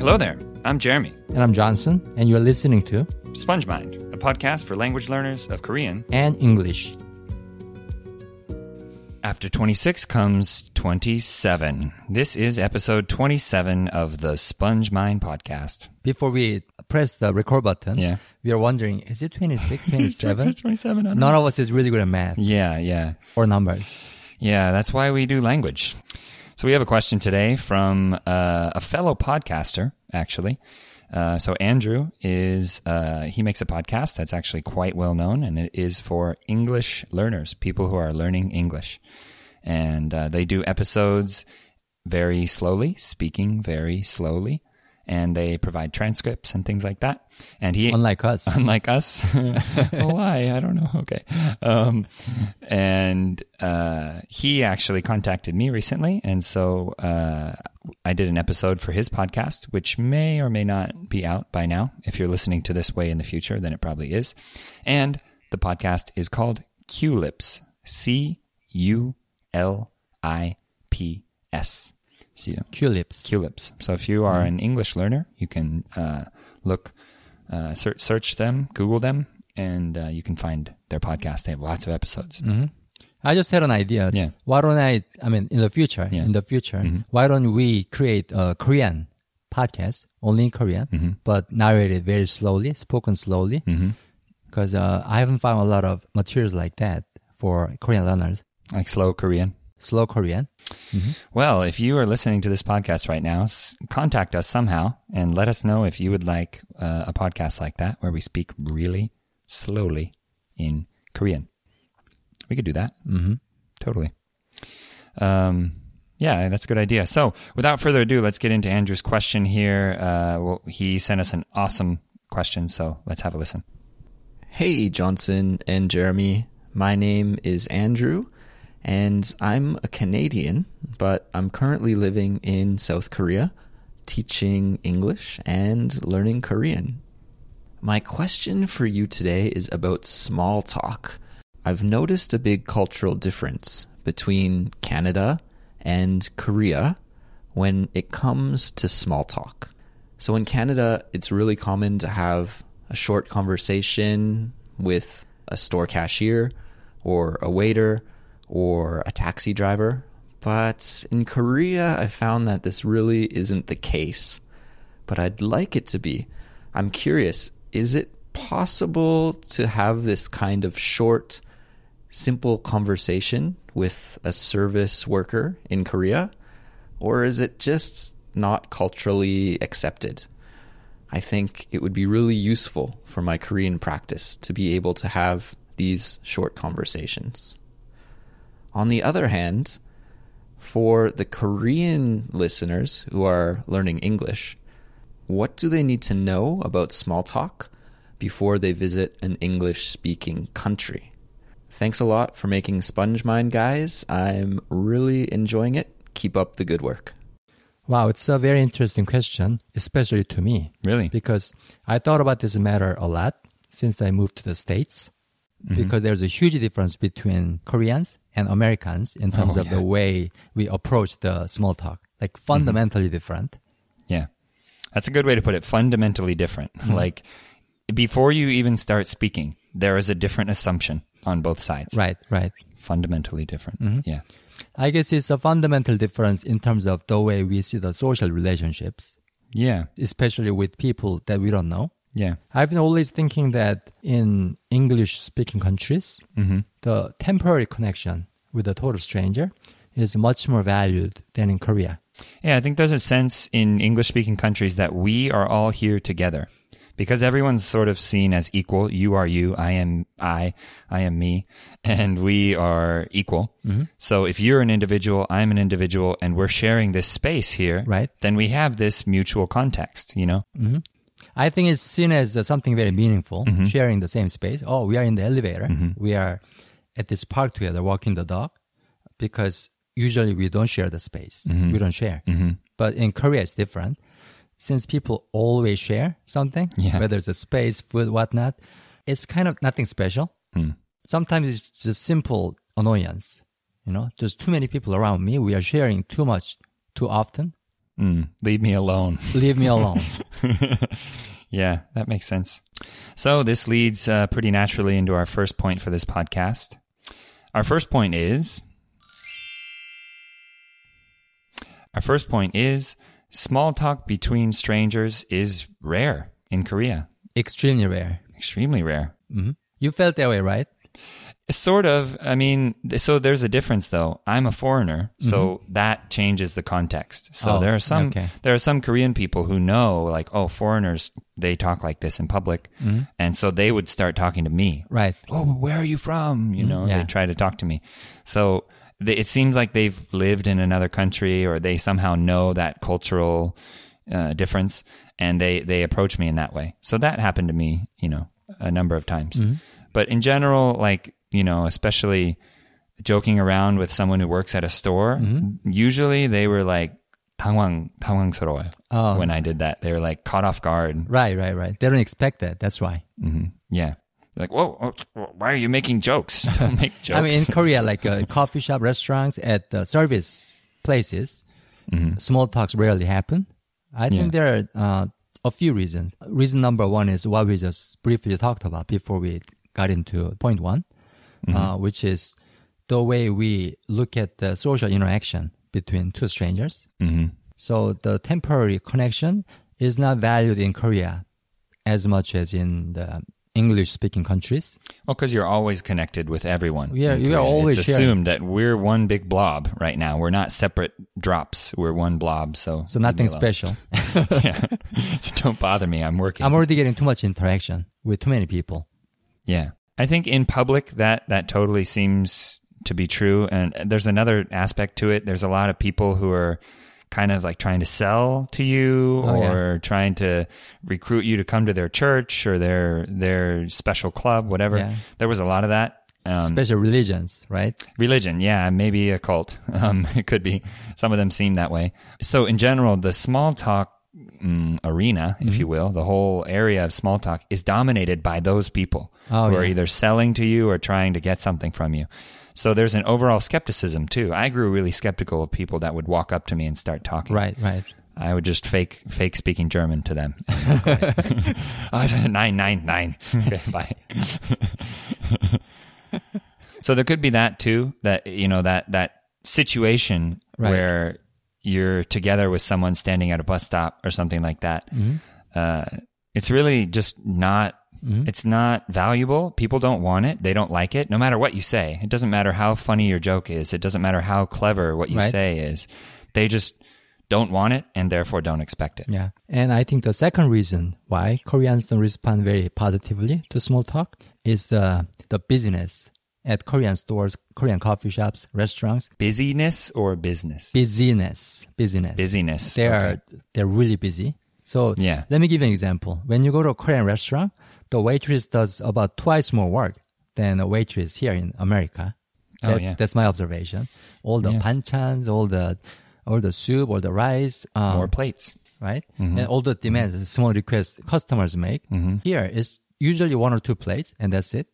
Hello there. I'm Jeremy. And I'm Johnson, and you're listening to Sponge Mind, a podcast for language learners of Korean. and English. After 26 comes 27. This is episode 27 of the Sponge Mind podcast. Before we press the record button, Yeah. we are wondering, is it 26, 27? 27. I don't None of us is really good at math Yeah, yeah. or numbers. Yeah, that's why we do language. So we have a question today from uh, a fellow podcaster, actually. Uh, so Andrew is uh, he makes a podcast that's actually quite well known, and it is for English learners, people who are learning English, and uh, they do episodes very slowly, speaking very slowly, and they provide transcripts and things like that. And he Unlike us. unlike us. Why? I don't know. Okay. Um, and uh, he actually contacted me recently, and so uh, I did an episode for his podcast, which may or may not be out by now. If you're listening to this way in the future, then it probably is. And the podcast is called Culips. C U L I P S. So, Culips. Culips. So if you are an English learner, you can uh, look, uh, search, search them, Google them, and uh, you can find their podcast. They have lots of episodes. I just had an idea. Yeah. Why don't I, I mean, in the future, Yeah. in the future, why don't we create a Korean podcast, only in Korean, but narrated very slowly, spoken slowly? Because uh, I haven't found a lot of materials like that for Korean learners. Like slow Korean. Slow Korean. Well, if you are listening to this podcast right now, s- contact us somehow and let us know if you would like uh, a podcast like that where we speak really slowly in Korean. We could do that. Mm-hmm. Totally. Um, yeah, that's a good idea. So, without further ado, let's get into Andrew's question here. Uh, well, he sent us an awesome question, so let's have a listen. Hey, Johnson and Jeremy. My name is Andrew, and I'm a Canadian, but I'm currently living in South Korea, teaching English and learning Korean. My question for you today is about small talk. I've noticed a big cultural difference between Canada and Korea when it comes to small talk. So in Canada, it's really common to have a short conversation with a store cashier or a waiter or a taxi driver. But in Korea, I found that this really isn't the case. But I'd like it to be. I'm curious, is it possible to have this kind of short, simple conversation with a service worker in Korea? Or is it just not culturally accepted? I think it would be really useful for my Korean practice to be able to have these short conversations. On the other hand, for the Korean listeners who are learning English, what do they need to know about small talk before they visit an English speaking country? Thanks a lot for making Sponge Mind, guys. I'm really enjoying it. Keep up the good work. Wow, it's a very interesting question, especially to me. Really? Because I thought about this matter a lot since I moved to the States. Mm-hmm. Because there's a huge difference between Koreans and Americans in terms Oh, of yeah. the way we approach the small talk. Like mm-hmm. fundamentally different. Yeah. That's a good way to put it. Fundamentally different. Mm-hmm. Like, before you even start speaking, there is a different assumption on both sides. Right, right. Fundamentally different. Mm-hmm. Yeah. I guess it's a fundamental difference in terms of the way we see the social relationships, Yeah. especially with people that we don't know. Yeah. I've been always thinking that in English speaking countries, the temporary connection with a total stranger is much more valued than in Korea. Yeah, I think there's a sense in English speaking countries that we are all here together because everyone's sort of seen as equal. You are you, I am I, I am me, and we are equal. Mm-hmm. So if you're an individual, I'm an individual, and we're sharing this space here, Right. then we have this mutual context, you know? Mm-hmm. I think it's seen as something very meaningful, mm-hmm. sharing the same space. Oh, we are in the elevator. We are at this park together, walking the dog, because usually we don't share the space. Mm-hmm. We don't share. Mm-hmm. But in Korea, it's different. Since people always share something, Yeah. whether it's a space, food, whatnot, it's kind of nothing special. Mm. Sometimes it's just simple annoyance. You know, there's too many people around me. We are sharing too much, too often. Mm, leave me alone. Leave me alone. Yeah, that makes sense. So this leads uh, pretty naturally into our first point for this podcast. Our first point is our first point is small talk between strangers is rare in Korea. Extremely rare. Extremely rare. You felt that way, right? Sort of. I mean, so there's a difference though. I'm a foreigner, so that changes the context. So Mm-hmm. Oh, there are some okay. there are some Korean people who know like, oh, foreigners they talk like this in public, Mm-hmm. and so they would start talking to me. Right. Oh, where are you from? You know, Mm-hmm. yeah. they try to talk to me. So they, it seems like they've lived in another country or they somehow know that cultural uh, difference, and they they approach me in that way. So that happened to me, you know, a number of times. Mm-hmm. But in general, like you know, especially joking around with someone who works at a store, Mm-hmm. usually they were like 당황 당황스러워요. Oh. When I did that, they were like caught off guard. Right, right, right. They don't expect that. That's why. hmm Yeah. Like, whoa, whoa, why are you making jokes? Don't make jokes. I mean, in Korea, like uh, coffee shop, restaurants, at the service places, small talks rarely happen. I think there are uh, a few reasons. Reason number one is what we just briefly talked about before we got into point one, uh, which is the way we look at the social interaction between two strangers. Mhm. So the temporary connection is not valued in Korea as much as in the English speaking countries. Well, because you're always connected with everyone. We are- in we are always It's sharing. assumed that we're one big blob right now. We're not separate drops. We're one blob. So, So nothing leave me alone. special. yeah. so don't bother me. I'm working. I'm already getting too much interaction with too many people. Yeah. I think in public that that totally seems to be true and there's another aspect to it. There's a lot of people who are kind of like trying to sell to you Oh, yeah. or trying to recruit you to come to their church or their their special club, whatever. Yeah. There was a lot of that. Um, Special religions, right? Religion, yeah, maybe a cult. Um, it could be. Some of them seem that way. So, in general, the small talk mm, arena, if Mm-hmm. you will, the whole area of small talk is dominated by those people Oh, who are yeah. either selling to you or trying to get something from you. So, there's an overall skepticism too. I grew really skeptical of people that would walk up to me and start talking. Right, right. I would just fake fake speaking German to them. Oh, nine nine nine. Okay, bye. so there could be that too. That you know that that situation Right. where you're together with someone standing at a bus stop or something like that. Mm-hmm. Uh, it's really just not. Mm-hmm. It's not valuable. People don't want it. They don't like it. No matter what you say, it doesn't matter how funny your joke is. It doesn't matter how clever what you Right. say is. They just don't want it and therefore don't expect it. Yeah. And I think the second reason why Koreans don't respond very positively to small talk is the the busyness at Korean stores, Korean coffee shops, restaurants. Busyness or business? Busyness, busyness, Busyness, They are they're really busy. So Yeah. let me give you an example. When you go to a Korean restaurant, the waitress does about twice more work than a waitress here in America. Oh, yeah. That's my observation. All the Yeah. banchans, all the all the soup, all the rice, um, More plates. right? Mm-hmm. And all the demands, the small requests customers make. Here is usually one or two plates, and that's it.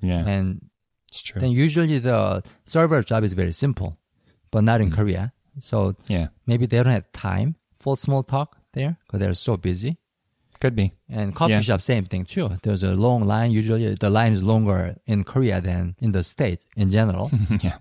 Yeah, And it's true. then usually the server job is very simple, but not in Mm-hmm. Korea. So yeah, maybe they don't have time for small talk there because they're so busy. Could be. And coffee Yeah. shop, same thing too. There's a long line. Usually the line is longer in Korea than in the States in general. yeah,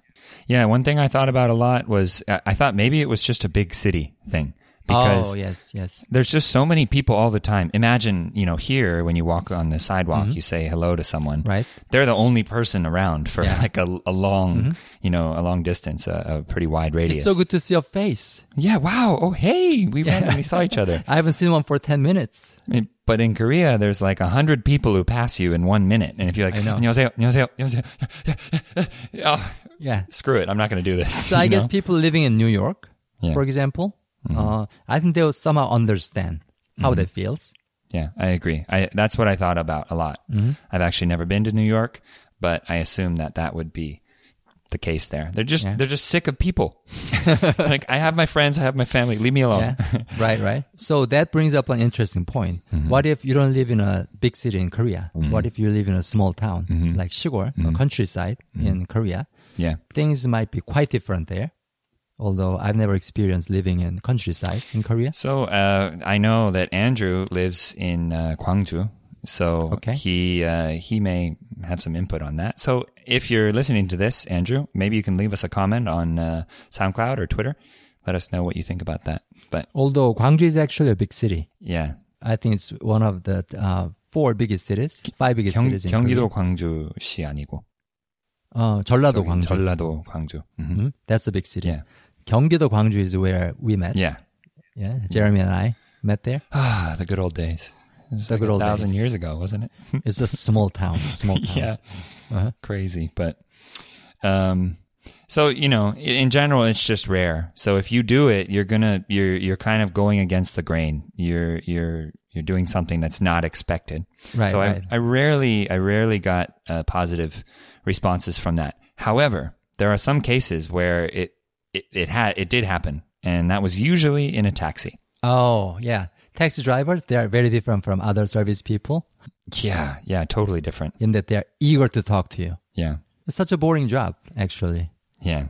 yeah. One thing I thought about a lot was I I thought maybe it was just a big city thing because oh, yes, yes. there's just so many people all the time. Imagine, you know, here when you walk on the sidewalk, you say hello to someone. Mm-hmm. Right. They're the only person around for Yeah. Mm-hmm. like a, a long, you know, a long distance, a, a pretty wide radius. It's so good to see your face. Yeah. Wow. Oh, hey, we randomly saw each other. I haven't seen one for 10 minutes. I mean, But in Korea, there's like a hundred people who pass you in one minute, and if you're like, I know. 안녕하세요, 안녕하세요, 안녕하세요, oh, Yeah. screw it, I'm not going to do this. So I you guess know? people living in New York, Yeah. Mm-hmm. for example, uh, I think they'll somehow understand how that feels. Yeah, I agree. I that's what I thought about a lot. Mm-hmm. I've actually never been to New York, but I assume that that would be the case there. They're just Yeah. they're just sick of people. like I have my friends, I have my family. Leave me alone. Yeah. right, right. So that brings up an interesting point. Mm-hmm. What if you don't live in a big city in Korea? What if you live in a small town Mm-hmm. like 시골, a countryside in Korea? yeah. Things might be quite different there Although I've never experienced living in countryside in Korea. So uh, I know that Andrew lives in uh, Gwangju, so Okay. he uh, he may have some input on that. So if you're listening to this, Andrew, maybe you can leave us a comment on uh, SoundCloud or Twitter. Let us know what you think about that. But Although Gwangju is actually a big city. yeah, I think it's one of the uh, four biggest cities, five biggest 경, cities in 경기도 Korea. 광주시 아니고 어, 전라도 저기 광주. 전라도 광주. Mhm. Mhm. That's a big city. Yeah, Gyeonggi-do, Gwangju is where we met. Yeah. Yeah. Jeremy and I met there. Ah, the good old days. The like good old thousand days. years ago, wasn't it? it's a small town. Small town. yeah. Uh-huh. Crazy, but um, so you know, in general, it's just rare. So if you do it, you're gonna you're you're kind of going against the grain. You're you're you're doing something that's not expected. Right. So right. I I rarely I rarely got uh, positive responses from that. However, there are some cases where it it, it had it did happen and that was usually in a taxi Oh, yeah. Taxi drivers, they are very different from other service people yeah yeah totally different in that they're eager to talk to you. yeah It's such a boring job, actually. Yeah.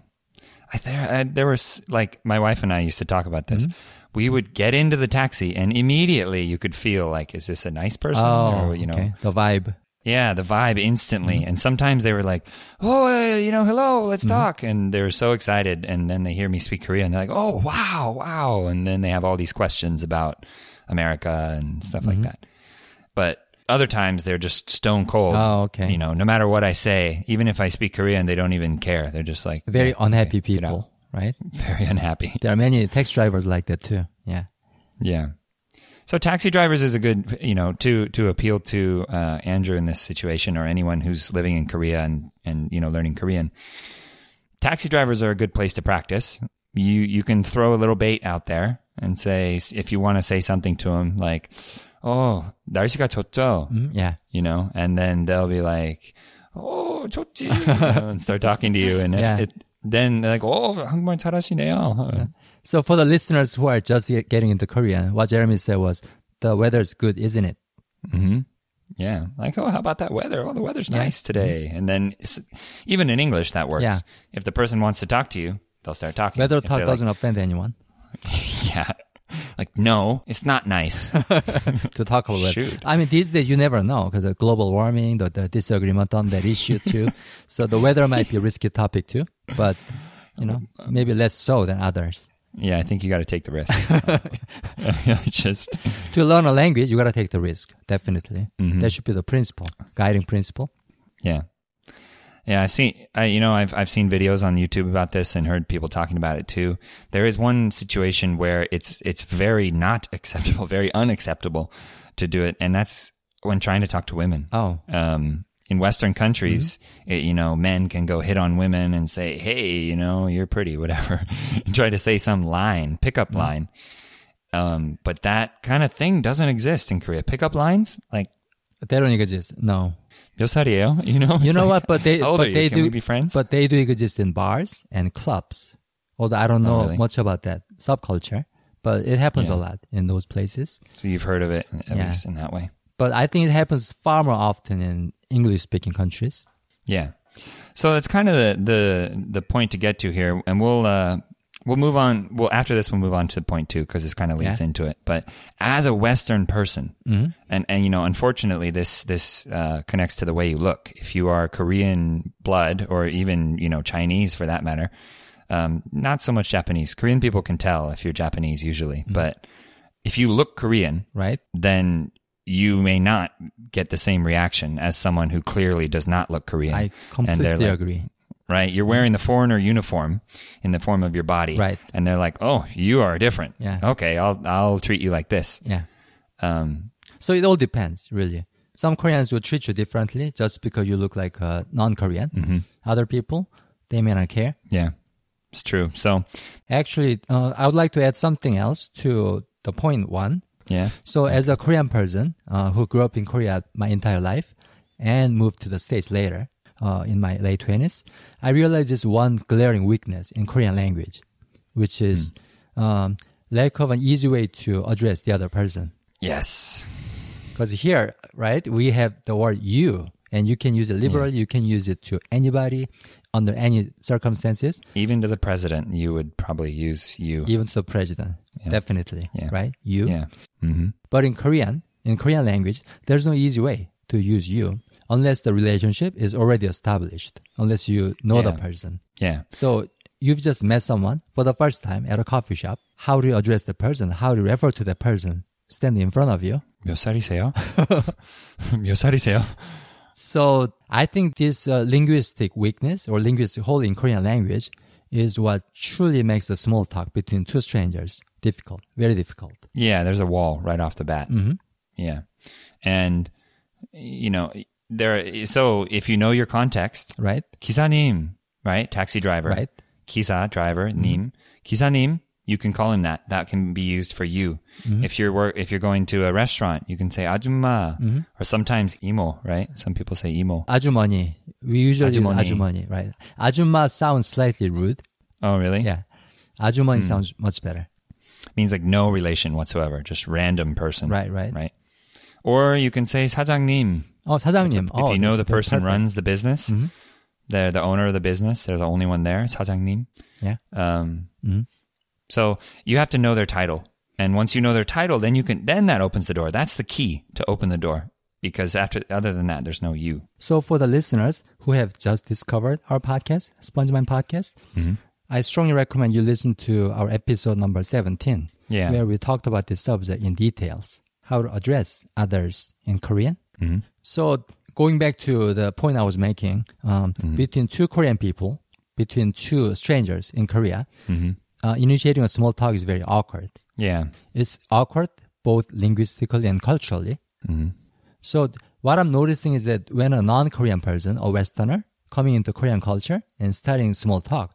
I, there, I, there was like my wife and I used to talk about this. Mm-hmm. We would get into the taxi and immediately you could feel like, is this a nice person? Oh, or, you know, okay. The vibe. Yeah, the vibe instantly. Mm-hmm. And sometimes they were like, oh, uh, you know, hello, let's Mm-hmm. talk. And they're so excited. And then they hear me speak Korean. And they're like, oh, wow, wow. And then they have all these questions about America and stuff Mm-hmm. like that. But other times they're just stone cold. Oh, okay. You know, no matter what I say, even if I speak Korean, they don't even care. They're just like Very "Yeah, unhappy okay, people, right? very unhappy. There are many taxi drivers like that too. Yeah. Yeah. So taxi drivers is a good, you know, to to appeal to uh, Andrew in this situation or anyone who's living in Korea and and you know learning Korean. Taxi drivers are a good place to practice. You you can throw a little bait out there and say if you want to say something to them like, "Oh, 날씨가 좋죠," Mhm, Yeah. you know, and then they'll be like, "Oh, 좋지," you know, and start talking to you, and if Yeah. it, then they're like, "Oh, 한국말 잘하시네요." So for the listeners who are just getting into Korean, what Jeremy said was, the weather's good, isn't it? hmm Yeah. Like, oh, how about that weather? Oh, the weather's Yeah. nice today. And then even in English, that works. Yeah. If the person wants to talk to you, they'll start talking. Weather If talk doesn't offend anyone yeah. Like, no, it's not nice. to talk about. Shoot. I mean, these days you never know because the global warming, the, the disagreement on that issue too. so the weather might be a risky topic too, but you know, maybe less so than others. Yeah, I think you got to take the risk. Just, To learn a language, you got to take the risk. Definitely. Mm-hmm. That should be the principle, guiding principle. yeah. Yeah, I've seen, I, you know, I've, I've seen videos on YouTube about this and heard people talking about it too. There is one situation where it's, it's very not acceptable, very unacceptable to do it. And that's when trying to talk to women. Oh, um, in Western countries, it, you know, men can go hit on women and say, "Hey, you know, you're pretty," whatever, and try to say some line, pickup line. Um, but that kind of thing doesn't exist in Korea. Pickup lines, like they don't exist. No. 몇 살이에요? You know, You It's know like, what? But they, how old but are you? they Can do, we be friends? but they do exist in bars and clubs. Although I don't Oh, know really? much about that subculture, but it happens Yeah. a lot in those places. so you've heard of it at Yeah. least in that way. But I think it happens far more often in English speaking countries. Yeah. So that's kind of the, the the point to get to here, and we'll uh, we'll move on. Well, after this, we'll move on to point two because this kind of leads Yeah. into it. But as a Western person, Mm-hmm. and and you know, unfortunately, this this uh, connects to the way you look. If you are Korean blood, or even you know Chinese for that matter, um, not so much Japanese. Korean people can tell if you're Japanese usually, Mm-hmm. but if you look Korean, Right? then you may not get the same reaction as someone who clearly does not look Korean. I completely like, agree. Right? You're wearing the foreigner uniform in the form of your body. Right. And they're like, "Oh, you are different." Yeah. Okay, I'll I'll treat you like this. Yeah. Um, So it all depends, really. Some Koreans will treat you differently just because you look like a non-Korean. Mm-hmm. Other people, they may not care. yeah. It's true. So, Actually, uh, I would like to add something else to the point one. Yeah. So, as a Korean person uh, who grew up in Korea my entire life and moved to the States later uh, in my late 20s, I realized this one glaring weakness in Korean language, which is um, lack of an easy way to address the other person. Yes. Because here, right, we have the word you, and you can use it liberally, you can use it to anybody, under any circumstances, Even to the president, you would probably use you. even to the president Definitely. Yeah. Right? You. Yeah. hmm But in Korean, in Korean language, there's no easy way to use you unless the relationship is already established, unless you know the Yeah. person. Yeah. So you've just met someone for the first time at a coffee shop. How do you address the person? How do you refer to the person standing in front of you? 몇 살이세요? 몇 살이세요? So I think this uh, linguistic weakness or linguistic hole in Korean language is what truly makes the small talk between two strangers difficult, very difficult. Yeah, there's a wall right off the bat. Mm-hmm. Yeah, and you know there. So if you know your context, right? Kisa nim, right? Taxi driver, right? Kisa driver, mm-hmm. nim. You can call him that. That can be used for you. Mm-hmm. If you're work, if you're going to a restaurant, you can say ajumma mm-hmm. or sometimes imo, right? Some people say imo. Ajumani. We usually ajumani. use ajumani, right? Ajumma sounds slightly rude. Oh, really? Yeah. Ajumani mm. sounds much better means like no relation whatsoever, just random person. Right, right. Right. Or you can say 사장님. Oh, 사장님. If, if oh, you know the person perfect. runs the business, mm-hmm. they're the owner of the business, they're the only one there, 사장님. Yeah. Um, mm-hmm. So you have to know their title. And once you know their title, then you can then that opens the door. That's the key to open the door because after other than that there's no you so for the listeners who have just discovered our podcast Sponge Mind podcast mm-hmm. I strongly recommend you listen to our episode number 17, Yeah. where we talked about this subject in details, how to address others in Korean. Mhm. So going back to the point I was making, um, Mm-hmm. between two Korean people, between two strangers in Korea, Mm-hmm. uh, initiating a small talk is very awkward. Yeah. It's awkward both linguistically and culturally. Mhm. So what I'm noticing is that when a non-Korean person, a Westerner, coming into Korean culture and starting small talk,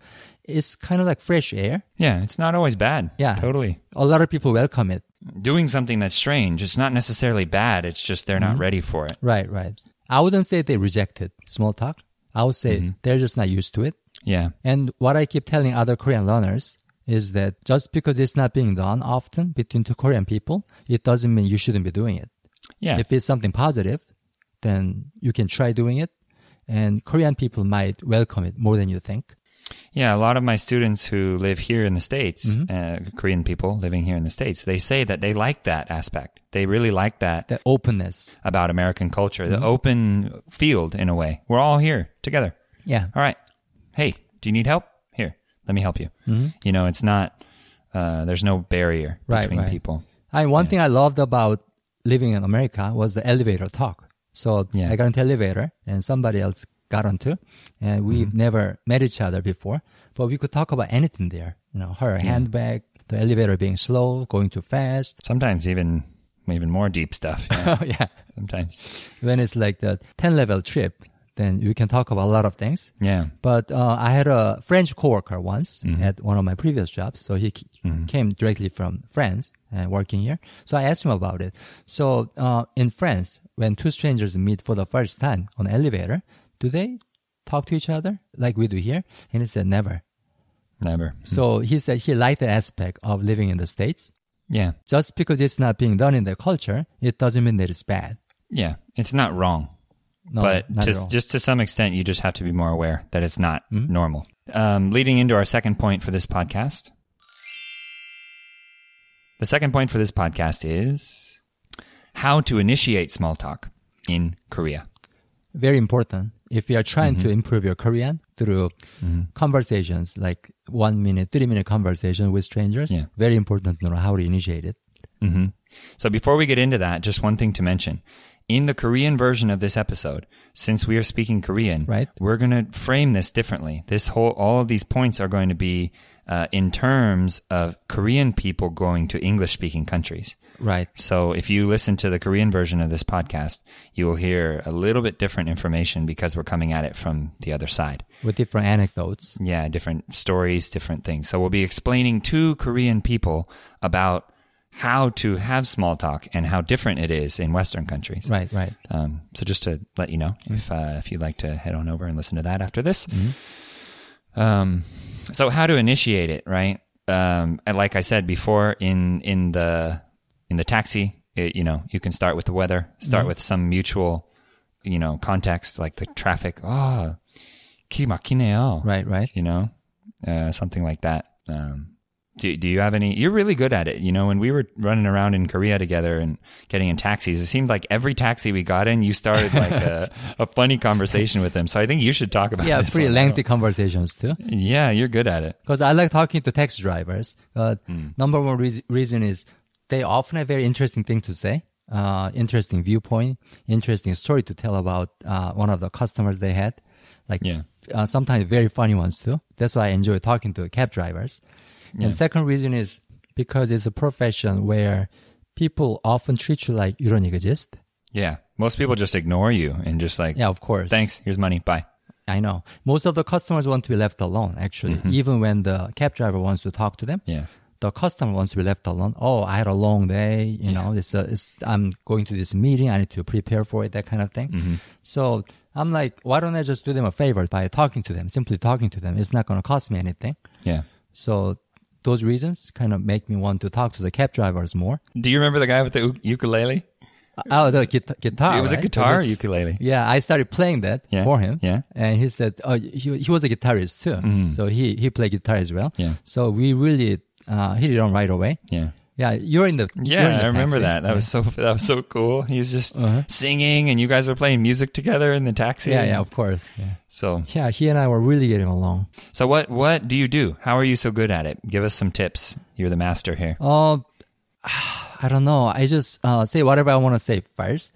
it's kind of like fresh air. Yeah. It's not always bad. Yeah. Totally. A lot of people welcome it. Doing something that's strange. It's not necessarily bad. It's just they're not ready for it. Right, right. I wouldn't say they rejected it. small talk. I would say Mm-hmm. they're just not used to it. Yeah. And what I keep telling other Korean learners is that just because it's not being done often between two Korean people, it doesn't mean you shouldn't be doing it. Yeah. If it's something positive, then you can try doing it. And Korean people might welcome it more than you think. Yeah, a lot of my students who live here in the States, Mm-hmm. uh, Korean people living here in the States, they say that they like that aspect. They really like that The openness. about American culture, Mm-hmm. the open field in a way. We're all here together. Yeah. All right. Hey, do you need help? Here, let me help you. You know, it's not, uh, there's no barrier Mm-hmm. Right, between right. people. I one thing I loved about living in America was the elevator talk. So Yeah. I got into elevator and somebody else got onto, and we've Mm-hmm. never met each other before, but we could talk about anything there. You know, her handbag, the elevator being slow, going too fast. Sometimes even, even more deep stuff. Yeah, Oh yeah. sometimes. When it's like the 10 level trip, then we can talk about a lot of things. Yeah. But uh, I had a French coworker once Mm-hmm. at one of my previous jobs. So he c- came directly from France and working here. So I asked him about it. So uh, in France, when two strangers meet for the first time on an elevator, do they talk to each other like we do here? And he said never. Never. So he said he liked the aspect of living in the States. Yeah. Just because it's not being done in their culture, it doesn't mean that it's bad. Yeah. It's not wrong. No, but not just. Mm-hmm. just to some extent, you just have to be more aware that it's not normal. Um, leading into our second point for this podcast. The second point for this podcast is how to initiate small talk in Korea. very important. If you are trying Mm-hmm. to improve your Korean through conversations, like one minute, three minute conversation with strangers, Yeah. very important to know how to initiate it. hmm So before we get into that, just one thing to mention. In the Korean version of this episode, since we are speaking Korean, Right. we're going to frame this differently. This whole, all of these points are going to be uh, in terms of Korean people going to English speaking countries. Right. So if you listen to the Korean version of this podcast, you will hear a little bit different information because we're coming at it from the other side. With different anecdotes. Yeah, different stories, different things. So we'll be explaining to Korean people about how to have small talk and how different it is in Western countries. Right, right. Um, so just to let you know, if uh, if you'd like to head on over and listen to that after this. Um, so how to initiate it, right? Um, like I said before, in in the in the taxi, it, you know, you can start with the weather, start mm-hmm. with some mutual, you know, context like the traffic. Ah, oh, kimakineo. Right, right. You know, uh, something like that. Um, do, do you have any? You're really good at it. You know, when we were running around in Korea together and getting in taxis, it seemed like every taxi we got in, you started like a, a funny conversation with them. So I think you should talk about yeah, pretty one, lengthy conversations too. Yeah, you're good at it. Because I like talking to taxi drivers. Uh, mm. Number one re- reason is they often have very interesting thing to say, uh, interesting viewpoint, interesting story to tell about uh, one of the customers they had. Like Yeah. uh, sometimes very funny ones too. That's why I enjoy talking to cab drivers. And second reason is because it's a profession where people often treat you like you don't exist. Yeah, most people just ignore you and just like, Yeah, of course. thanks, here's money, bye. I know. Most of the customers want to be left alone, actually. Even when the cab driver wants to talk to them, Yeah. The customer wants to be left alone. Oh, I had a long day. You know, it's, a, it's I'm going to this meeting. I need to prepare for it. That kind of thing. So I'm like, why don't I just do them a favor by talking to them, simply talking to them? It's not going to cost me anything. Yeah. So those reasons kind of make me want to talk to the cab drivers more. Do you remember the guy with the u- ukulele? Oh, the guitar. guitar it was a guitar was- ukulele? Yeah, I started playing that Yeah, for him. yeah. And he said, oh, he, he was a guitarist too. So he, he played guitar as well. Mm-hmm. Yeah. So we really, uh, hit it on right away. Yeah. Yeah. You're in the, you're in Yeah, the I remember taxi. that. That was so that was so cool. He was just Uh-huh. singing, and you guys were playing music together in the taxi. Yeah, yeah, of course. Yeah. So, Yeah, he and I were really getting along. so what what do you do? How are you so good at it? Give us some tips. You're the master here. Uh, I don't know. I just uh, say whatever I want to say first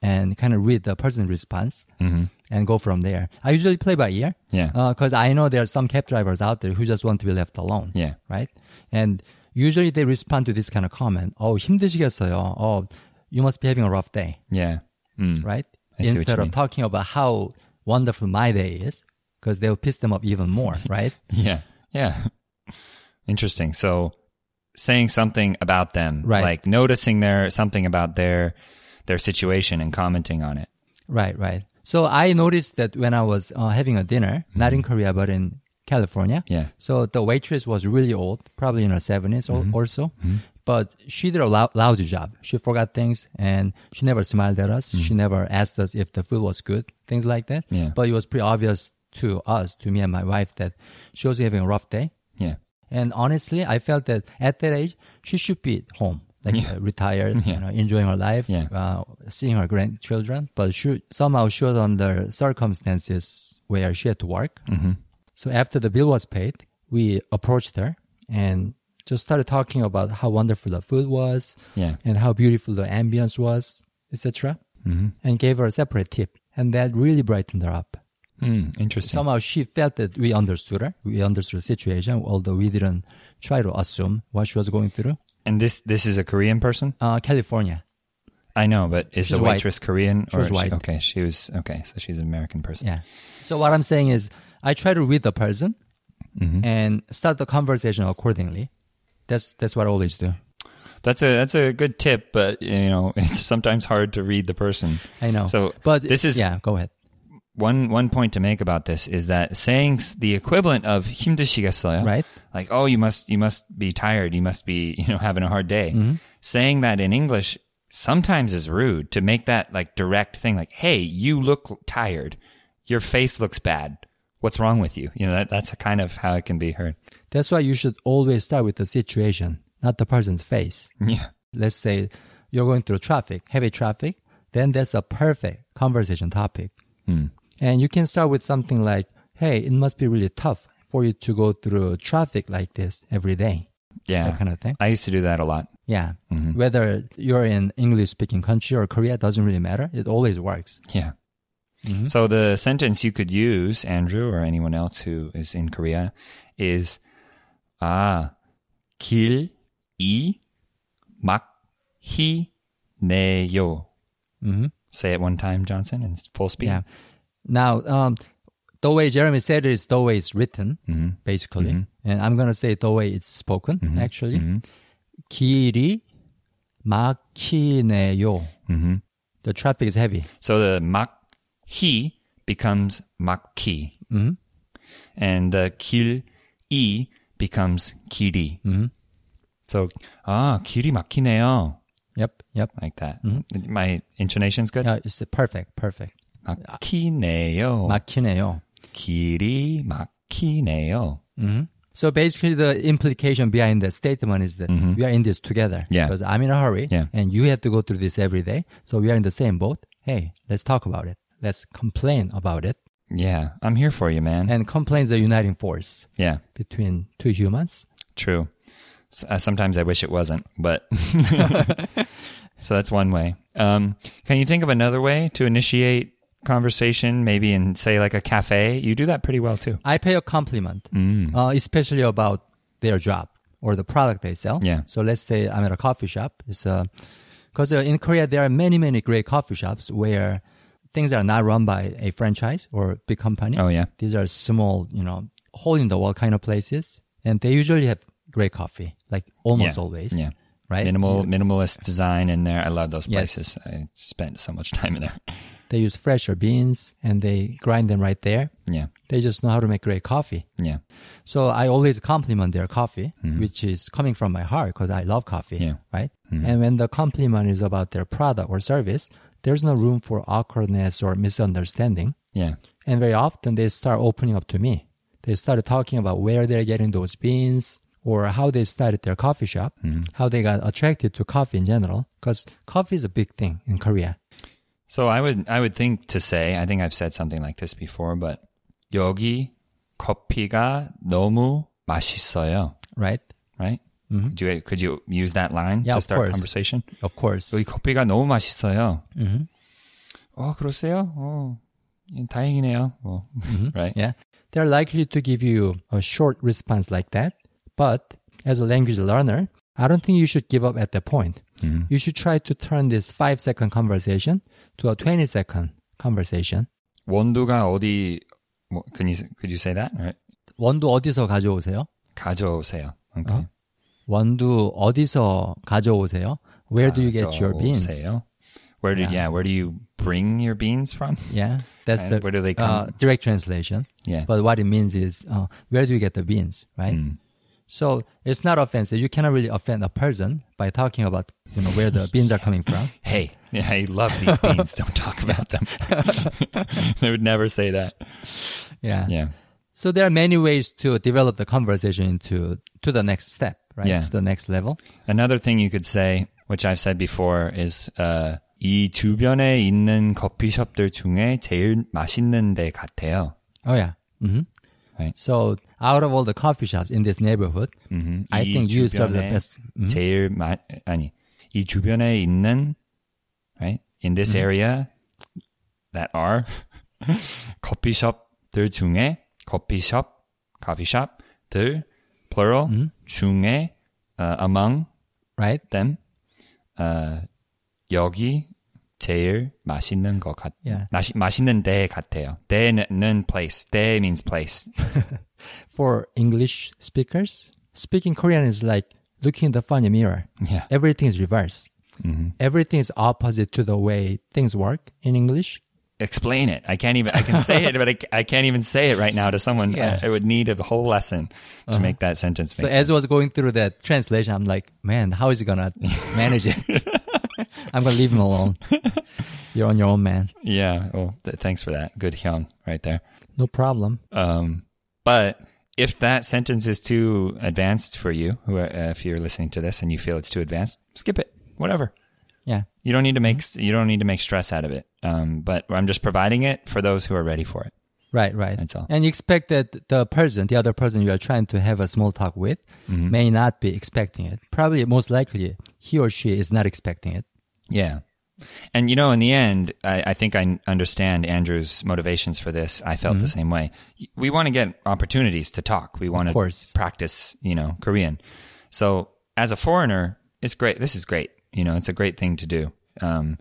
and kind of read the person's response and go from there. I usually play by ear. Mm-hmm. Yeah. Because I know there are some cab drivers out there who just want to be left alone. Yeah. Right? And usually they respond to this kind of comment. Oh, 힘드시겠어요. Oh, you must be having a rough day. Yeah. Mm. Right? I see what Instead you of mean. talking about how wonderful my day is, because they'll piss them up even more. Right? Yeah. Yeah. Interesting. So, saying something about them, Right. like noticing their something about their their situation and commenting on it. Right, right. So I noticed that when I was uh, having a dinner, not in Korea but in California. Mm-hmm. Yeah. So the waitress was really old, probably in her 70s Mm-hmm. or, or so. But she did a lou- lousy job. She forgot things and she never smiled at us. She never asked us if the food was good, things like that. Mm-hmm. Yeah. But it was pretty obvious to us, to me and my wife, that she was having a rough day. Yeah. And honestly, I felt that at that age, she should be home, like uh, retired, you know, enjoying her life, Yeah. uh, seeing her grandchildren. But she somehow she was under circumstances where she had to work. So after the bill was paid, we approached her and just started talking about how wonderful the food was Yeah. and how beautiful the ambience was, etc. Mm-hmm. And gave her a separate tip, and that really brightened her up. Mm, interesting. Somehow she felt that we understood her. We understood the situation, although we didn't try to assume what she was going through. and this this is a Korean person. Uh, California. I know, but is She's the white. waitress Korean She or white. okay, she was okay, so she's an American person. Yeah. So what I'm saying is, I try to read the person Mm-hmm. and start the conversation accordingly. That's that's what I always do. That's a that's a good tip, but you know, it's sometimes hard to read the person. I know. So, but this is- yeah. Go ahead. One one point to make about this is that saying s- the equivalent of 힘드시겠어요, Right. Like, oh, you must you must be tired, you must be you know having a hard day. Mm-hmm. Saying that in English sometimes is rude. To make that like direct thing, like, hey, you look tired, your face looks bad. What's wrong with you? You know, that, that's kind of how it can be heard. That's why you should always start with the situation, not the person's face. Yeah. Let's say you're going through traffic, heavy traffic, then that's a perfect conversation topic. Hmm. And you can start with something like, hey, it must be really tough for you to go through traffic like this every day. Yeah. That kind of thing. I used to do that a lot. Yeah. Mm-hmm. Whether you're in English speaking country or Korea doesn't really matter. It always works. Yeah. Mm-hmm. So the sentence you could use, Andrew, or anyone else who is in Korea, is 아, 길이 막히네요. Mm-hmm. Say it one time, Johnson, in full speed. Yeah. Now, um, the way Jeremy said it is the way it's written, Mm-hmm. basically. And I'm going to say the way it's spoken, actually. 길이 막히네요. Mm-hmm. The traffic is heavy. So the 막 he becomes maki. Mm-hmm. And the kil i becomes kiri. Mm-hmm. So, ah, kiri makineo. Yep, yep. Like that. Mm-hmm. My intonation's good? Yeah, it's perfect, perfect. Makineo. Makineo. Kiri makineo. Mm-hmm. So basically, the implication behind the statement is that mm-hmm. we are in this together. Yeah. Because I'm in a hurry, yeah. and you have to go through this every day. So we are in the same boat. Hey, let's talk about it. Let's complain about it. Yeah, I'm here for you, man. And complain is the uniting force yeah, between two humans. true. S- uh, sometimes I wish it wasn't, but so that's one way. Um, can you think of another way to initiate conversation? Maybe in say like a cafe. You do that pretty well too. I pay a compliment, Mm. uh, especially about their job or the product they sell. Yeah. So let's say I'm at a coffee shop. It's because uh, in Korea there are many many great coffee shops where things that are not run by a franchise or big company. Oh yeah, These are small, you know, hole in the wall kind of places, and they usually have great coffee, like almost Yeah. always. yeah. Right. Minimal minimalist design in there. I love those places. Yes. I spent so much time in there. They use fresher beans and they grind them right there. Yeah, They just know how to make great coffee. yeah, So I always compliment their coffee, which is coming from my heart because I love coffee, Mm-hmm. Yeah. right? And when the compliment is about their product or service, there's no room for awkwardness or misunderstanding. yeah. And very often they start opening up to me. They started talking about where they're getting those beans or how they started their coffee shop, how they got attracted to coffee in general, because coffee is a big thing in Korea. So I would I would think to say I think I've said something like this before, but 여기 커피가 너무 맛있어요. Right? Right? Could you could you use that line Yeah, to of start course. conversation? Of course. 여기 커피가 너무 맛있어요. Mhm. 어 그러세요? 어 예, 다행이네요. 뭐, right? Yeah. They're likely to give you a short response like that. But as a language learner, I don't think you should give up at that point. You should try to turn this five second conversation to a 20 second conversation. 원두가 어디? 뭐, can you could you say that? Right? 원두 어디서 가져오세요? 가져오세요. Okay. 어? 원두 어디서 가져오세요? Where do you get your beans? 가져오세요. Where do Yeah. yeah. Where do you bring your beans from? Yeah, that's And the where do they uh, come? direct translation. Yeah. But what it means is, uh, where do you get the beans, right? Mm. So it's not offensive. You cannot really offend a person by talking about, you know, where the beans are coming from. Hey, yeah, I love these beans. Don't talk about them. they would never say that. Yeah. Yeah. So there are many ways to develop the conversation into to the next step, right? Yeah. To the next level. Another thing you could say, which I've said before, is uh, 이 주변에 있는 커피숍들 중에 제일 맛있는 데 같아요. Oh yeah. hmm Right. So out of all the coffee shops in this neighborhood, 음, I 이 think you serve the 주변에 best. Mhm. 제일 마, 아니 이 주변에 있는 right in this Mm-hmm. area that are 커피숍들 중에 커피숍 커피숍들 plural Mm-hmm. 중에 uh, among right? them uh, 여기 제일 맛있는 것 같. Yeah. 맛이, 맛있는 데 같아요. 데는 place. 데 means place. For English speakers, speaking Korean is like looking in the funny mirror. Yeah. Everything is reverse. Everything is opposite to the way things work in English. explain it. I can't even. I can say it, but I, I can't even say it right now to someone. Yeah. I, I would need a whole lesson to make that sentence So make as. I was going through that translation, I'm like, man, how is he gonna manage it? I'm gonna leave him alone. You're on your own, man. yeah. Well, th- thanks for that. Good hyung right there. No problem. Um, but if that sentence is too advanced for you, who, uh, if you're listening to this and you feel it's too advanced, skip it. Whatever. Yeah. You don't need to make you don't need to make stress out of it. Um, but I'm just providing it for those who are ready for it. Right, right. That's all. And you expect that the person, the other person you are trying to have a small talk with, Mm-hmm. may not be expecting it. Probably, most likely, he or she is not expecting it. Yeah. And you know, in the end, I, I think I understand Andrew's motivations for this. I felt the same way. We want to get opportunities to talk. We want to course. practice, you know, Korean. So as a foreigner, it's great. This is great. You know, it's a great thing to do. Um,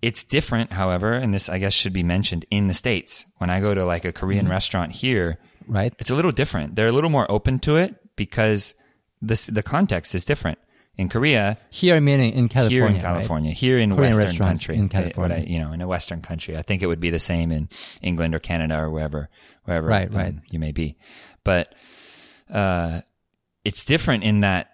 It's different, however, and this I guess should be mentioned in the States. When I go to like a Korean restaurant here, Right? it's a little different. They're a little more open to it because this the context is different. In Korea, Here, meaning in California. here in right? California, here in Korean Western country, in eh, California. I- you know, in a Western country, I think it would be the same in England or Canada or wherever, wherever Right, um, right. you may be. But uh, it's different in that.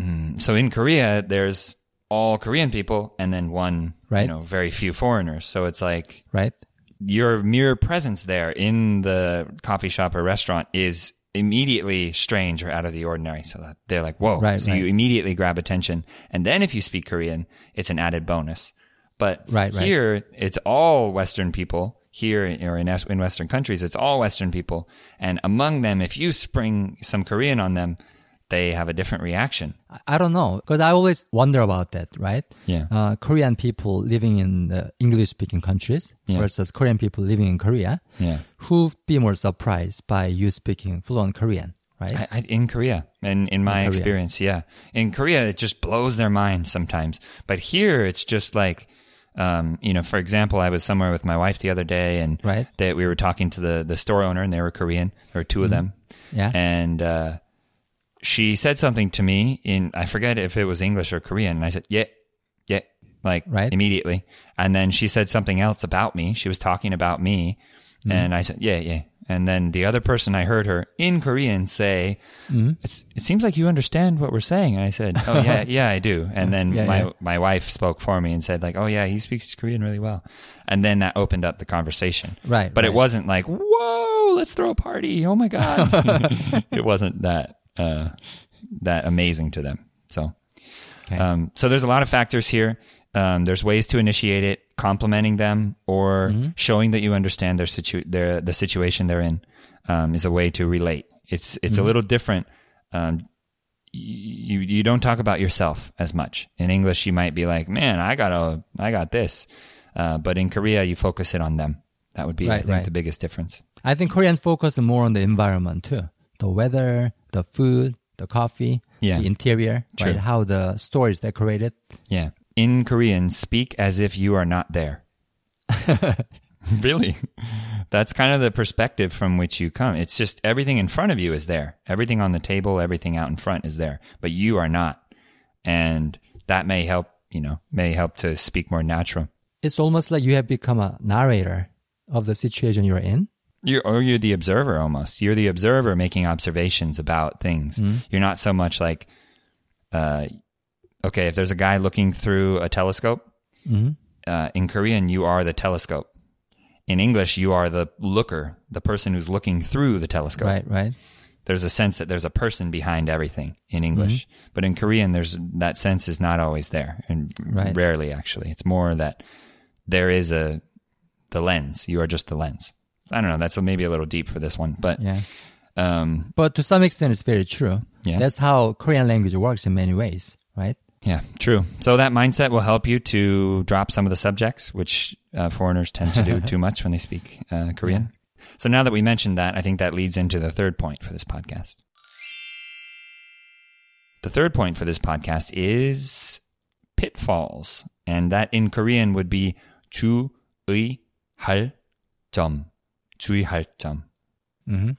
mm, so in Korea, there's all Korean people and then one, you Right. know, very few foreigners. So it's like Right? your mere presence there in the coffee shop or restaurant is immediately strange or out of the ordinary. So that they're like, whoa. Right, so right. you immediately grab attention. And then if you speak Korean, it's an added bonus. But Right, right. here, it's all Western people. Here or in, in Western countries, it's all Western people. And among them, if you spring some Korean on them, they have a different reaction. I- don't know because I always wonder about that, right? Yeah. Uh, Korean people living in the English-speaking countries Yeah. versus Korean people living in Korea, Yeah. who be more surprised by you speaking fluent Korean, right? I, I, in Korea, and in my Korea. experience, yeah, in Korea it just blows their mind sometimes. But here it's just like, um, you know, for example, I was somewhere with my wife the other day, and Right. they, we were talking to the the store owner, and they were Korean. There were 2 of them, Mm-hmm. Yeah. and uh, she said something to me in I forget if it was English or Korean, and I said, yeah, yeah, like Right. immediately, and then she said something else about me. She was talking about me, Mm-hmm. and I said, yeah, yeah. And then the other person I heard her in Korean say, Mm-hmm. it's, it seems like you understand what we're saying. And I said, oh yeah, yeah, I do. And then Yeah, my, yeah. my wife spoke for me and said like, oh yeah, he speaks Korean really well. And then that opened up the conversation. Right, But it wasn't like, whoa, let's throw a party. Oh my God. it wasn't that, uh, that amazing to them. So, Okay. um, so there's a lot of factors here. Um, there's ways to initiate it, complimenting them or Mm-hmm. showing that you understand their situ- their the situation they're in um, is a way to relate. It's it's Mm-hmm. a little different. Um, you you don't talk about yourself as much. In English, you might be like, "Man, I got a I got this," uh, but in Korea, you focus it on them. That would be, I think, right. the biggest difference. I think Koreans focus more on the environment too. The weather, the food, the coffee, Yeah. the interior, True. right? How the store is decorated. Yeah. In Korean, speak as if you are not there. really? That's kind of the perspective from which you come. It's just everything in front of you is there. Everything on the table, everything out in front is there, but you are not. And that may help, you know, may help to speak more natural. It's almost like you have become a narrator of the situation you're in. You're, or you're the observer almost. You're the observer making observations about things. You're not so much like, uh, okay, if there's a guy looking through a telescope, uh, in Korean, you are the telescope. In English, you are the looker, the person who's looking through the telescope. Right, right. There's a sense that there's a person behind everything in English, but in Korean, there's that sense is not always there, and Right. rarely actually. It's more that there is a the lens. You are just the lens. I don't know. That's maybe a little deep for this one, but Yeah. um, But to some extent, it's very true. Yeah. That's how Korean language works in many ways, right? Yeah, true. So that mindset will help you to drop some of the subjects, which uh, foreigners tend to do too much when they speak uh, Korean. So now that we mentioned that, I think that leads into the third point for this podcast. The third point for this podcast is pitfalls, and that in Korean would be 주의할 점. 주의할 점. hmm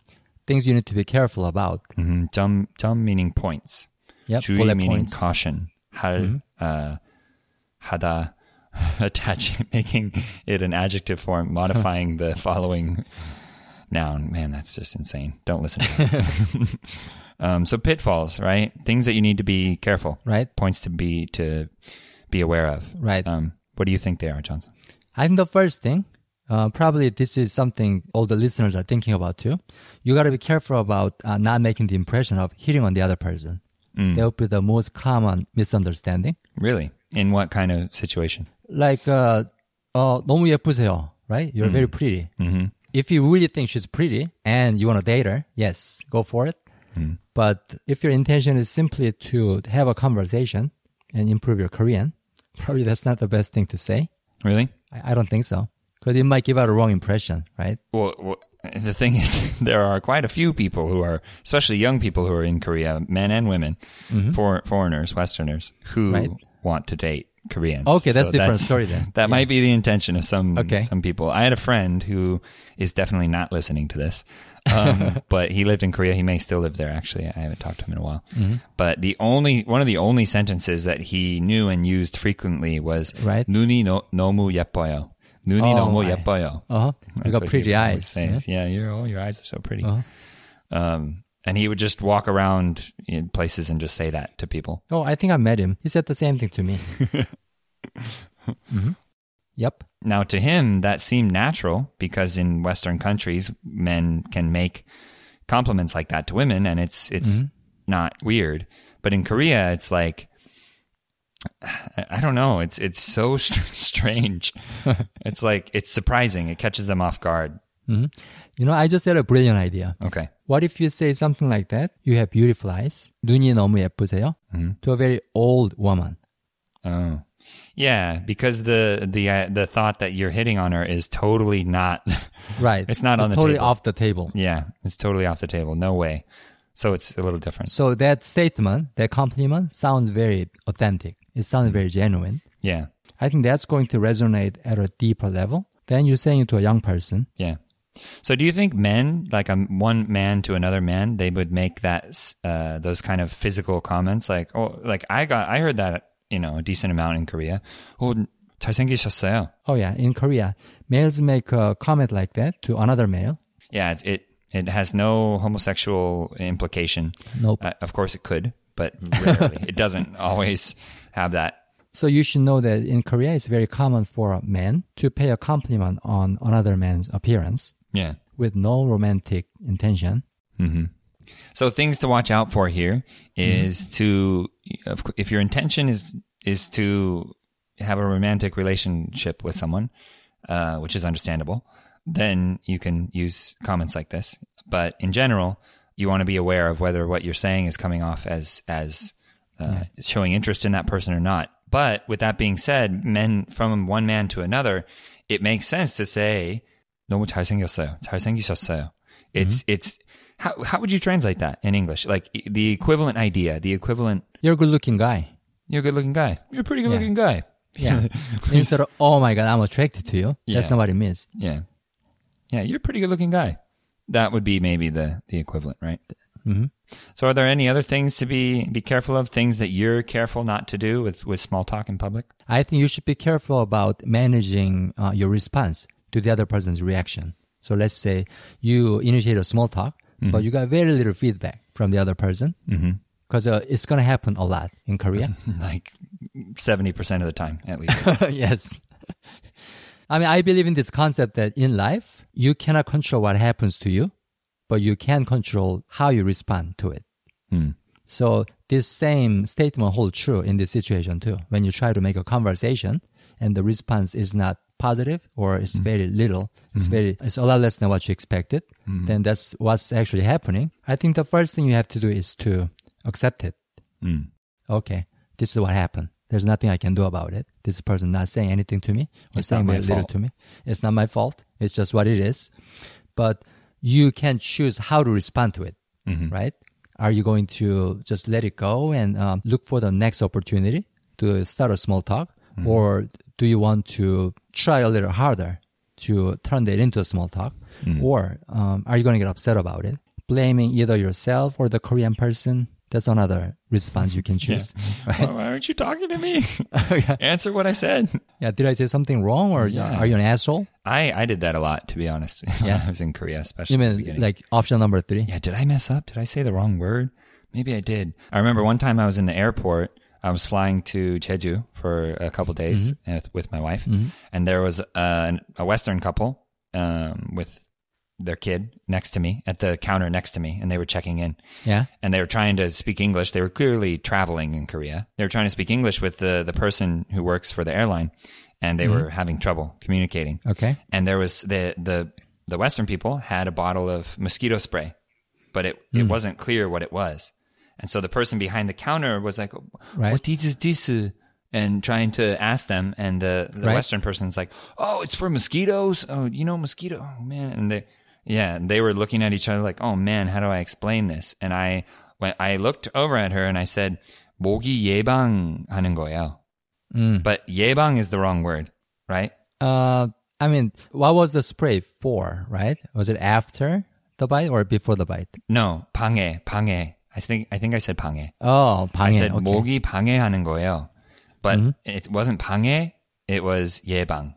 Things you need to be careful about. hmm 점, 점 meaning points. Yep. 주의 bullet meaning points. caution. 할, uh, 하다, attaching, making it an adjective form, modifying the following noun. Man, that's just insane. Don't listen to that. um, so pitfalls, right? Things that you need to be careful. Right. Points to be, to be aware of. Right. Um, what do you think they are, Johnson? I think the first thing, uh, probably this is something all the listeners are thinking about too. You got to be careful about uh, not making the impression of hitting on the other person. Mm. That would be the most common misunderstanding. Really? In what kind of situation? Like, uh, 어, 너무 예쁘세요, right? You're very pretty. Mm-hmm. If you really think she's pretty and you want to date her, yes, go for it. Mm. But if your intention is simply to have a conversation and improve your Korean, probably that's not the best thing to say. Really? I, I don't think so. Because it might give out a wrong impression, right? Well, well, the thing is, there are quite a few people who are, especially young people who are in Korea, men and women, for, foreigners, Westerners, who Mm-hmm. Right. want to date Koreans. Okay, that's a different story then. That might be the intention of some Okay. some people. I had a friend who is definitely not listening to this, um, but he lived in Korea. He may still live there. Actually, I haven't talked to him in a while. Mm-hmm. But the only one of the only sentences that he knew and used frequently was Right. "눈이 no, 너무 예뻐요." 눈이 Oh, 너무 my. 예뻐요. Uh huh. You That's got what pretty he always eyes. says. Yeah, your oh, your eyes are so pretty. Uh-huh. Um, and he would just walk around in places and just say that to people. Oh, I think I met him. He said the same thing to me. Mhm. Yep. Now, to him, that seemed natural because in Western countries, men can make compliments like that to women, and it's it's not weird. But in Korea, it's like I I don't know. It's it's so str- strange. it's like it's surprising. It catches them off guard. You know, I just had a brilliant idea. Okay. What if you say something like that? You have beautiful eyes. 눈이 너무 예쁘세요. To a very old woman. Oh. Yeah, because the the uh, the thought that you're hitting on her is totally not. Right. It's not on the totally table. off the table. yeah, it's totally off the table. No way. So it's a little different. So that statement, that compliment sounds very authentic. It sounds very genuine. Yeah. I think that's going to resonate at a deeper level than you saying it to a young person. Yeah. So do you think men, like um, one man to another man, they would make that uh, those kind of physical comments, like oh, like I got, I heard that you know a decent amount in Korea. Oh, 잘생기셨어요. Oh yeah, in Korea, males make a comment like that to another male. Yeah, it it, it has no homosexual implication. Nope. Uh, of course, it could, but rarely. it doesn't always have that. So you should know that in Korea, it's very common for a man to pay a compliment on another man's appearance Yeah. with no romantic intention. So things to watch out for here is to of cou- if your intention is is to have a romantic relationship with someone, uh, which is understandable, then you can use comments like this. But in general, you want to be aware of whether what you're saying is coming off as as uh, showing interest in that person or not. But with that being said, men from one man to another, it makes sense to say 너무 잘생겼어요. 잘생기셨어요. It's it's how how would you translate that in English? Like the equivalent idea, the equivalent. You're a good looking guy. You're a good looking guy. You're a pretty good looking guy. Yeah. Instead of, oh my God, I'm attracted to you. That's Yeah. not what it means. Yeah, yeah. You're a pretty good looking guy. That would be maybe the the equivalent, right? Mhm. So, are there any other things to be be careful of? Things that you're careful not to do with with small talk in public? I think you should be careful about managing uh, your response to the other person's reaction. So let's say you initiate a small talk, but you got very little feedback from the other person. Because uh, it's going to happen a lot in Korea. like seventy percent of the time, at least. yes. I mean, I believe in this concept that in life, you cannot control what happens to you, but you can control how you respond to it. So this same statement holds true in this situation too. When you try to make a conversation and the response is not positive or it's very little, it's very, it's a lot less than what you expected, then that's what's actually happening. I think the first thing you have to do is to accept it. Okay, this is what happened. There's nothing I can do about it. This person not saying anything to me or It's saying very little to me. It's not my fault. It's just what it is. But you can choose how to respond to it, right? Are you going to just let it go and um, look for the next opportunity to start a small talk? Or do you want to try a little harder to turn that into a small talk? Or um, are you going to get upset about it? Blaming either yourself or the Korean person? That's another response you can choose. Right? Why aren't you talking to me? Answer what I said. Yeah, did I say something wrong or Yeah. are you an asshole? I, I did that a lot, to be honest. Yeah. I was in Korea, especially. You mean like option number three? yeah, did I mess up? Did I say the wrong word? Maybe I did. I remember one time I was in the airport. I was flying to Jeju for a couple days mm-hmm. with, with my wife, mm-hmm. and there was uh, a, a Western couple um, with their kid next to me at the counter next to me, and they were checking in. Yeah. and they were trying to speak English. They were clearly traveling in Korea. They were trying to speak English with the, the person who works for the airline, and they were mm-hmm. having trouble communicating. Okay. And there was the the the Western people had a bottle of mosquito spray, but it it mm. wasn't clear what it was. And so the person behind the counter was like, Right. "What is this?" And trying to ask them, and the, the Right. Western person's like, "Oh, it's for mosquitoes. Oh, you know mosquito. Oh man!" And they, yeah, and they were looking at each other like, "Oh man, how do I explain this?" And I, when I looked over at her and I said, "모기 예방하는 거예요." But 예방 is the wrong word, right? Uh, I mean, what was the spray for, right? Was it after the bite or before the bite? No, 방해, 방해. I think I think I said 방해. Oh, I 방해. said okay. 모기 방해하는 거예요. But it wasn't 방해, it was 예방.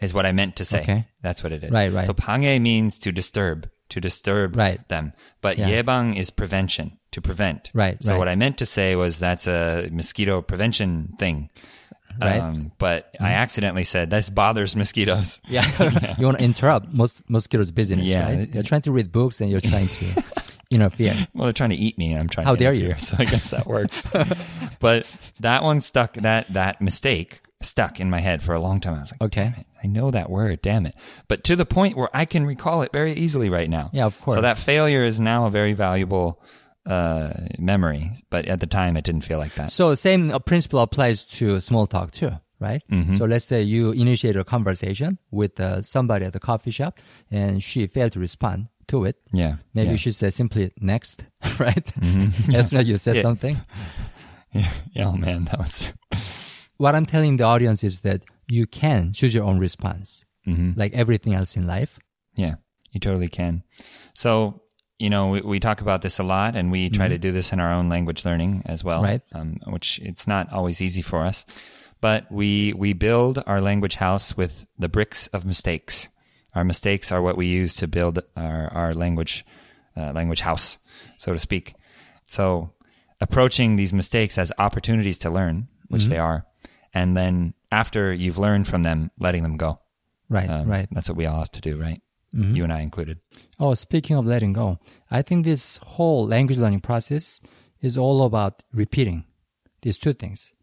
Is what I meant to say. Okay. That's what it is. Right, right. So 방해 means to disturb, to disturb Right. them. But Yeah. 예방 is prevention, to prevent. Right, So right. what I meant to say was that's a mosquito prevention thing. right. Um, but I accidentally said this bothers mosquitoes. yeah. you want to interrupt mos- mosquitoes' business, Yeah. right? You're trying to read books and you're trying to interfere. Well, they're trying to eat me. and I'm trying. How to dare you. interfere, So I guess that works. but that one stuck. That that mistake stuck in my head for a long time. I was like, Okay. it, I know that word. Damn it! But to the point where I can recall it very easily right now. Yeah, of course. So that failure is now a very valuable uh, memory. But at the time, it didn't feel like that. So same principle applies to small talk too, right? Mm-hmm. So let's say you initiate a conversation with uh, somebody at the coffee shop and she failed to respond to it. Yeah. Maybe yeah. you should say simply next, right? as soon as you said Mm-hmm. Yeah. something. Yeah. Oh man, that was. What I'm telling the audience is that you can choose your own response, Mm-hmm. like everything else in life. Yeah, you totally can. So, you know, we, we talk about this a lot and we try to do this in our own language learning as well, Right. Um, which it's not always easy for us. But we, we build our language house with the bricks of mistakes. Our mistakes are what we use to build our, our language, uh, language house, so to speak. So approaching these mistakes as opportunities to learn, which they are, and then after you've learned from them, letting them go. Right, Um, right. That's what we all have to do, right? You and I included. Oh, speaking of letting go, I think this whole language learning process is all about repeating these two things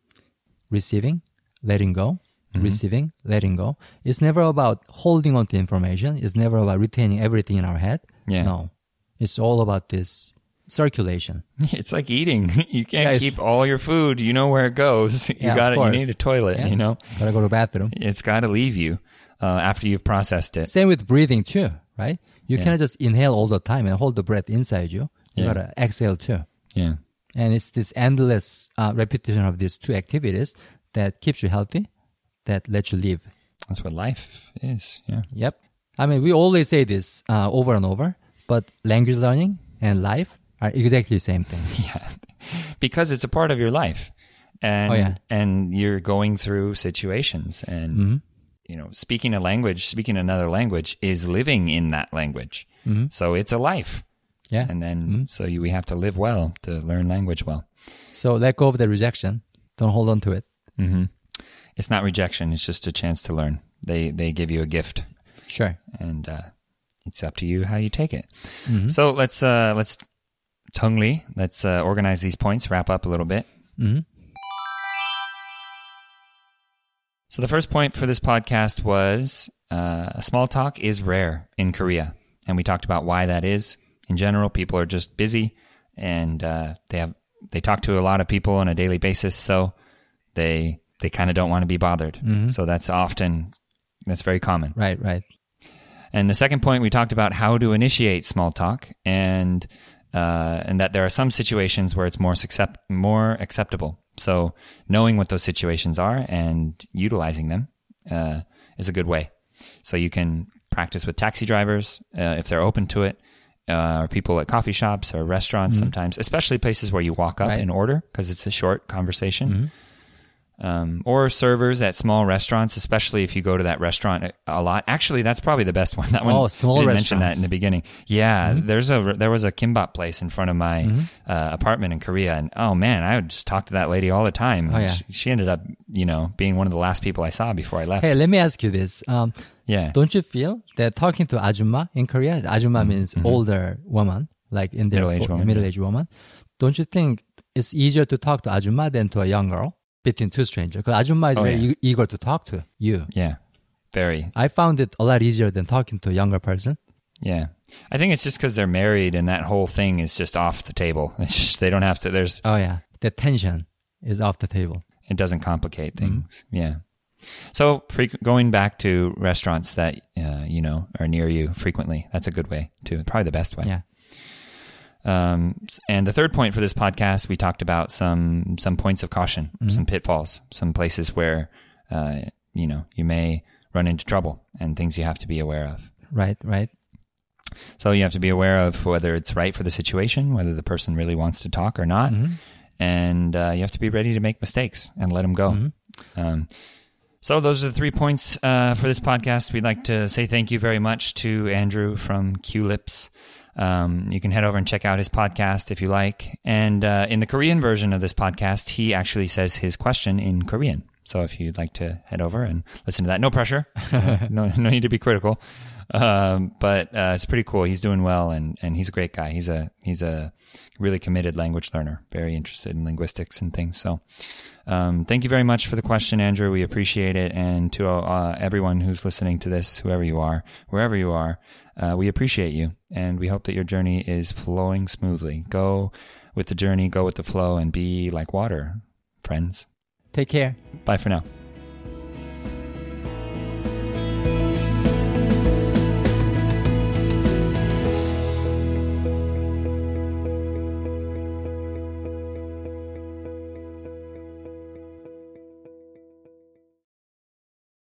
receiving, letting go, Mm-hmm. receiving, letting go. It's never about holding on to information, it's never about retaining everything in our head. Yeah. No, it's all about this circulation. It's like eating. You can't Yeah, keep all your food. You know where it goes. You Yeah, got it. You need a toilet. Yeah. You know, Gotta go to the bathroom. it's got to leave you uh, after you've processed it. Same with breathing too, right? You cannot just inhale all the time and hold the breath inside you. You gotta exhale too. Yeah, And it's this endless uh, repetition of these two activities that keeps you healthy, that lets you live. that's what life is. Yeah, Yep. I mean, we always say this uh, over and over, but language learning and life are exactly the same thing. yeah, because it's a part of your life, and Oh, yeah. and you're going through situations, and Mm-hmm. you know, speaking a language, speaking another language is living in that language. Mm-hmm. So it's a life, Yeah. and then so you, we have to live well to learn language well. So let go of the rejection. Don't hold on to it. hmm It's not rejection; it's just a chance to learn. They they give you a gift, Sure. and uh, it's up to you how you take it. So let's uh, let's Tongli, let's uh, organize these points, wrap up a little bit. Mhm. So the first point for this podcast was uh, small talk is rare in Korea, and we talked about why that is. In general, people are just busy, and uh, they have they talk to a lot of people on a daily basis, so they they kind of don't want to be bothered. So that's often that's very common. Right, right. And the second point, we talked about how to initiate small talk, and uh, and that there are some situations where it's more accept more acceptable. So knowing what those situations are and utilizing them uh, is a good way. So you can practice with taxi drivers uh, if they're open to it, uh, or people at coffee shops or restaurants sometimes, especially places where you walk up Right. and order because it's a short conversation um, or servers at small restaurants, especially if you go to that restaurant a- lot. Actually, that's probably the best one. That one, Oh, small we didn't mention that in the beginning. Yeah, there's a there was a kimbap place in front of my uh, apartment in Korea, and oh man, I would just talk to that lady all the time. Oh, yeah. she, she ended up, you know, being one of the last people I saw before I left. Hey, let me ask you this. Um, yeah, don't you feel that talking to ajumma in Korea, ajumma means older woman, like in their Mm-hmm. Middle-aged fo- woman, middle-aged woman. Don't you think it's easier to talk to ajumma than to a young girl between two strangers? Because ajumma is Oh, very yeah. e- eager to talk to you. yeah, very. I found it a lot easier than talking to a younger person. Yeah, I think it's just because they're married, and that whole thing is just off the table. It's just they don't have to. There's Oh yeah, the tension is off the table. it doesn't complicate things. Yeah. So going back to restaurants that uh, you know are near you frequently, that's a good way too. Probably the best way. Yeah. Um, and the third point for this podcast, we talked about some some points of caution, some pitfalls, some places where uh, you know you may run into trouble, and things you have to be aware of. Right, right. So you have to be aware of whether it's right for the situation, whether the person really wants to talk or not, and uh, you have to be ready to make mistakes and let them go. Um, so those are the three points uh, for this podcast. We'd like to say thank you very much to Andrew from Culips. Um, you can head over and check out his podcast if you like. And uh, in the Korean version of this podcast, he actually says his question in Korean. So if you'd like to head over and listen to that, no pressure, no, no need to be critical. Um, but uh, it's pretty cool. He's doing well, and and he's a great guy. He's a he's a really committed language learner, very interested in linguistics and things. So. Um, thank you very much for the question, Andrew. We appreciate it. And to uh, everyone who's listening to this, whoever you are, wherever you are, uh, we appreciate you. And we hope that your journey is flowing smoothly. Go with the journey, go with the flow, and be like water, friends. Take care. Bye for now.